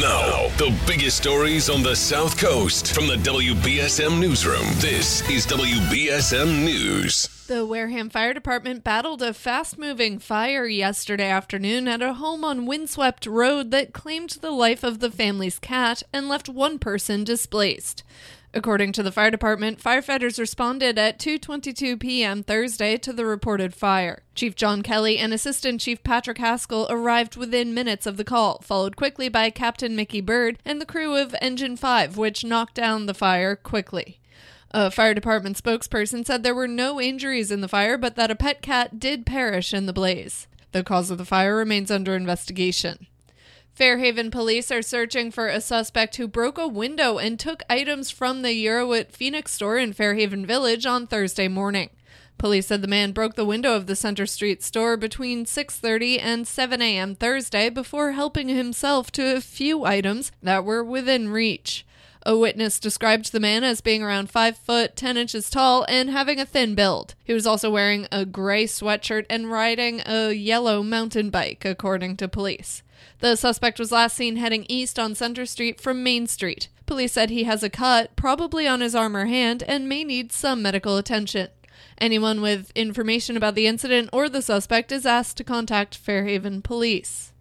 Now, the biggest stories on the South Coast from the WBSM Newsroom. This is WBSM News. The Wareham Fire Department battled a fast moving fire yesterday afternoon at a home on Windswept Road that claimed the life of the family's cat and left one person displaced. According to the fire department, firefighters responded at 2:22 p.m. Thursday to the reported fire. Chief John Kelly and Assistant Chief Patrick Haskell arrived within minutes of the call, followed quickly by Captain Mickey Bird and the crew of Engine 5, which knocked down the fire quickly. A fire department spokesperson said there were no injuries in the fire, but that a pet cat did perish in the blaze. The cause of the fire remains under investigation. Fairhaven police are searching for a suspect who broke a window and took items from the Eurowit Phoenix store in Fairhaven Village on Thursday morning. Police said the man broke the window of the Center Street store between 6:30 and 7 a.m. Thursday before helping himself to a few items that were within reach. A witness described the man as being around 5 foot 10 inches tall and having a thin build. He was also wearing a gray sweatshirt and riding a yellow mountain bike, according to police. The suspect was last seen heading east on Center Street from Main Street. Police said he has a cut, probably on his arm or hand, and may need some medical attention. Anyone with information about the incident or the suspect is asked to contact Fairhaven Police.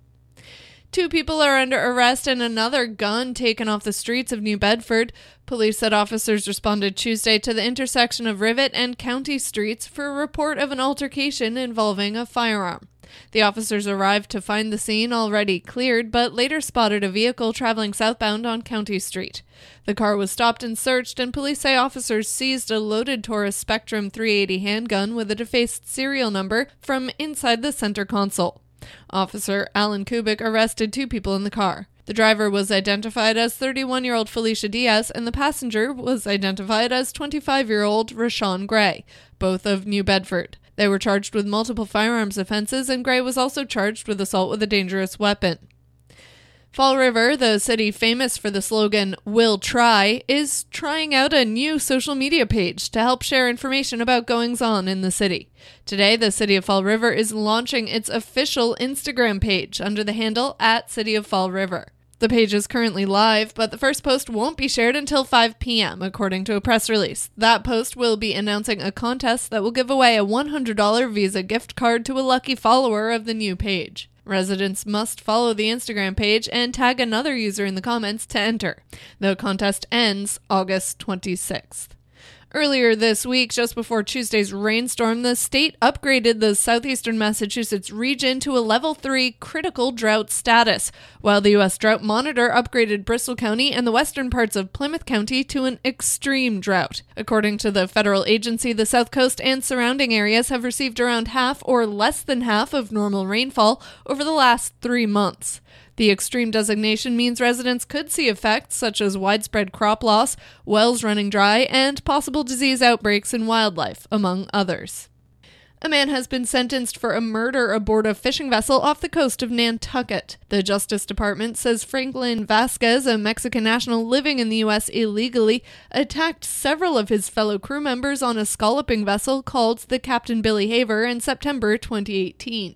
Two people are under arrest and another gun taken off the streets of New Bedford. Police said officers responded Tuesday to the intersection of Rivet and County Streets for a report of an altercation involving a firearm. The officers arrived to find the scene already cleared, but later spotted a vehicle traveling southbound on County Street. The car was stopped and searched, and police say officers seized a loaded Taurus Spectrum 380 handgun with a defaced serial number from inside the center console. Officer Alan Kubik arrested two people in the car. The driver was identified as 31 year old Felicia Diaz, and the passenger was identified as 25 year old Rashawn Gray, both of New Bedford. They were charged with multiple firearms offenses, and Gray was also charged with assault with a dangerous weapon. Fall River, the city famous for the slogan "We'll Try, is trying out a new social media page to help share information about goings on in the city. Today, the city of Fall River is launching its official Instagram page under the handle at City of Fall River. The page is currently live, but the first post won't be shared until 5 p.m., according to a press release. That post will be announcing a contest that will give away a $100 Visa gift card to a lucky follower of the new page. Residents must follow the Instagram page and tag another user in the comments to enter. The contest ends August 26th. Earlier this week, just before Tuesday's rainstorm, the state upgraded the southeastern Massachusetts region to a level 3 critical drought status, while the U.S. Drought Monitor upgraded Bristol County and the western parts of Plymouth County to an extreme drought. According to the federal agency, the south coast and surrounding areas have received around half or less than half of normal rainfall over the last three months. The extreme designation means residents could see effects such as widespread crop loss, wells running dry, and possible disease outbreaks in wildlife, among others. A man has been sentenced for a murder aboard a fishing vessel off the coast of Nantucket. The Justice Department says Franklin Vasquez, a Mexican national living in the U.S. illegally, attacked several of his fellow crew members on a scalloping vessel called the Captain Billy Haver in September 2018.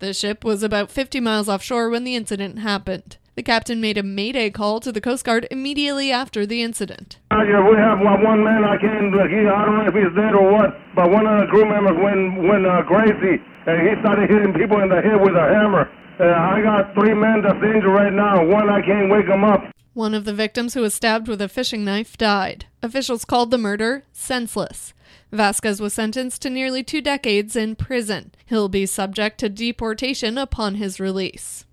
The ship was about 50 miles offshore when the incident happened. The captain made a mayday call to the Coast Guard immediately after the incident. Uh, yeah, we have one man I can't, uh, he, I don't know if he's dead or what, but one of the crew members went, went uh, crazy and he started hitting people in the head with a hammer. Uh, I got three men that's injured right now. One, I can't wake him up. One of the victims who was stabbed with a fishing knife died. Officials called the murder senseless. Vasquez was sentenced to nearly two decades in prison. He'll be subject to deportation upon his release.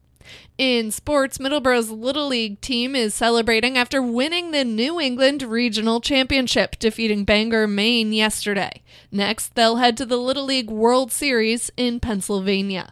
In sports, Middleborough's Little League team is celebrating after winning the New England Regional Championship, defeating Bangor, Maine yesterday. Next, they'll head to the Little League World Series in Pennsylvania.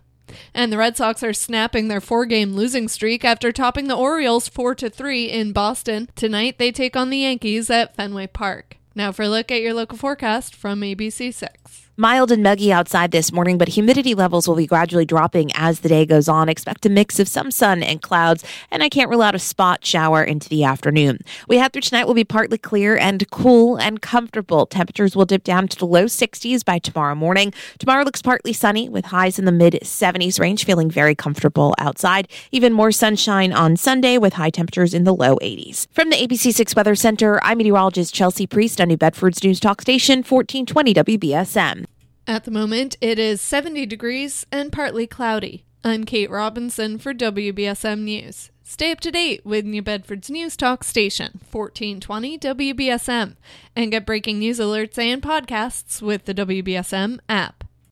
And the Red Sox are snapping their four-game losing streak after topping the Orioles 4 to 3 in Boston. Tonight they take on the Yankees at Fenway Park. Now for a look at your local forecast from ABC6. Mild and muggy outside this morning, but humidity levels will be gradually dropping as the day goes on. Expect a mix of some sun and clouds, and I can't rule out a spot shower into the afternoon. We head through tonight will be partly clear and cool and comfortable. Temperatures will dip down to the low 60s by tomorrow morning. Tomorrow looks partly sunny with highs in the mid 70s range, feeling very comfortable outside. Even more sunshine on Sunday with high temperatures in the low 80s. From the ABC6 Weather Center, I'm meteorologist Chelsea Priest on New Bedford's News Talk Station 1420 WBSM. At the moment, it is 70 degrees and partly cloudy. I'm Kate Robinson for WBSM News. Stay up to date with New Bedford's News Talk Station, 1420 WBSM, and get breaking news alerts and podcasts with the WBSM app.